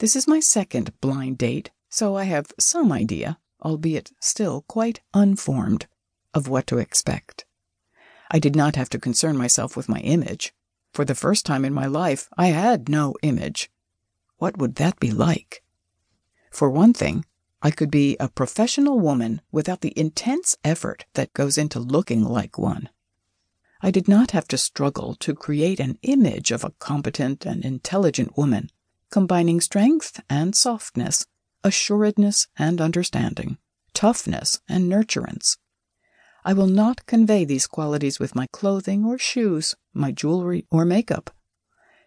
This is my second blind date, so I have some idea, albeit still quite unformed, of what to expect. I did not have to concern myself with my image. For the first time in my life, I had no image. What would that be like? For one thing, I could be a professional woman without the intense effort that goes into looking like one. I did not have to struggle to create an image of a competent and intelligent woman, combining strength and softness, assuredness and understanding, toughness and nurturance. I will not convey these qualities with my clothing or shoes, my jewelry or makeup.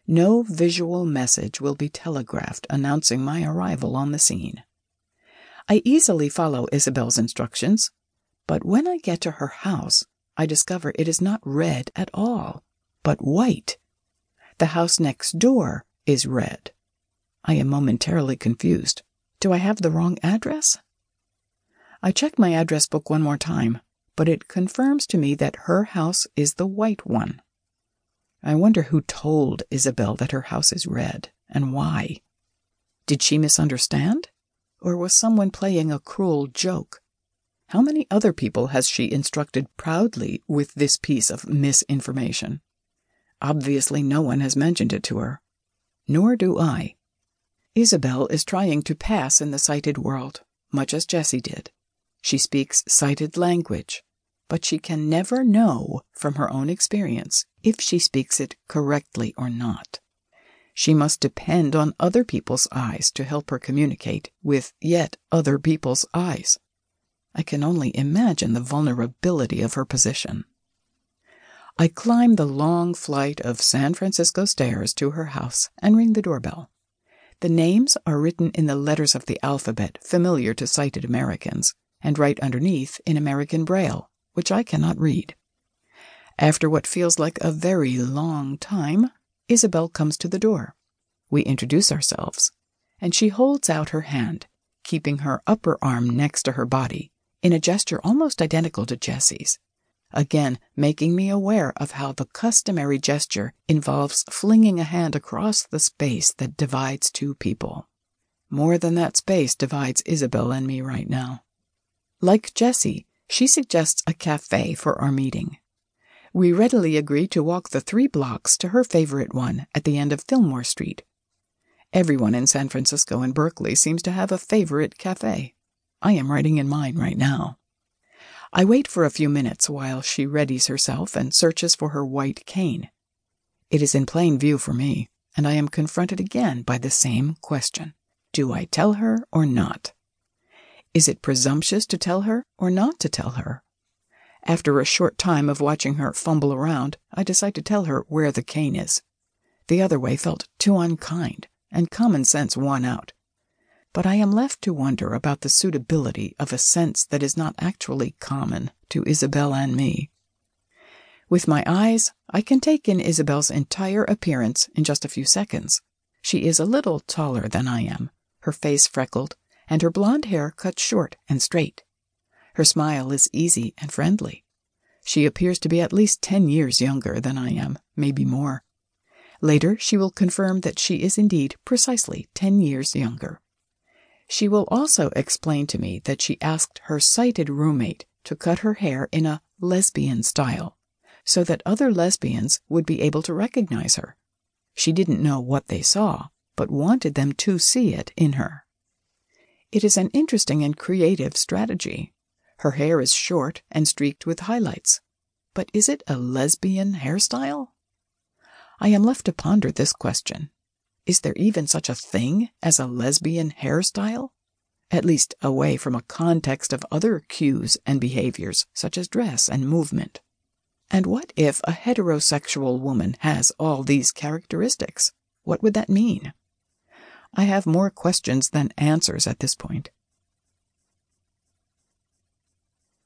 No visual message will be telegraphed announcing my arrival on the scene. I easily follow Isabel's instructions, but when I get to her house, I discover it is not red at all, but white. The house next door is red. I am momentarily confused. Do I have the wrong address? I check my address book one more time, but it confirms to me that her house is the white one. I wonder who told Isabel that her house is red and why. Did she misunderstand? Or was someone playing a cruel joke? How many other people has she instructed proudly with this piece of misinformation? Obviously, no one has mentioned it to her. Nor do I. Isabel is trying to pass in the sighted world, much as Jessie did. She speaks sighted language, but she can never know from her own experience if she speaks it correctly or not. She must depend on other people's eyes to help her communicate with yet other people's eyes. I can only imagine the vulnerability of her position. I climb the long flight of San Francisco stairs to her house and ring the doorbell. The names are written in the letters of the alphabet familiar to sighted Americans, and right underneath in American Braille, which I cannot read. After what feels like a very long time, Isabel comes to the door. We introduce ourselves, and she holds out her hand, keeping her upper arm next to her body, in a gesture almost identical to Jessie's, again making me aware of how the customary gesture involves flinging a hand across the space that divides two people. More than that space divides Isabel and me right now. Like Jessie, she suggests a cafe for our meeting. We readily agree to walk the three blocks to her favorite one at the end of Fillmore Street. Everyone in San Francisco and Berkeley seems to have a favorite cafe. I am writing in mine right now. I wait for a few minutes while she readies herself and searches for her white cane. It is in plain view for me, and I am confronted again by the same question Do I tell her or not? Is it presumptuous to tell her or not to tell her? After a short time of watching her fumble around, I decide to tell her where the cane is. The other way felt too unkind, and common sense won out. But I am left to wonder about the suitability of a sense that is not actually common to Isabel and me. With my eyes, I can take in Isabel's entire appearance in just a few seconds. She is a little taller than I am, her face freckled, and her blonde hair cut short and straight. Her smile is easy and friendly. She appears to be at least ten years younger than I am, maybe more. Later, she will confirm that she is indeed precisely ten years younger. She will also explain to me that she asked her sighted roommate to cut her hair in a lesbian style, so that other lesbians would be able to recognize her. She didn't know what they saw, but wanted them to see it in her. It is an interesting and creative strategy. Her hair is short and streaked with highlights. But is it a lesbian hairstyle? I am left to ponder this question. Is there even such a thing as a lesbian hairstyle? At least away from a context of other cues and behaviors, such as dress and movement. And what if a heterosexual woman has all these characteristics? What would that mean? I have more questions than answers at this point.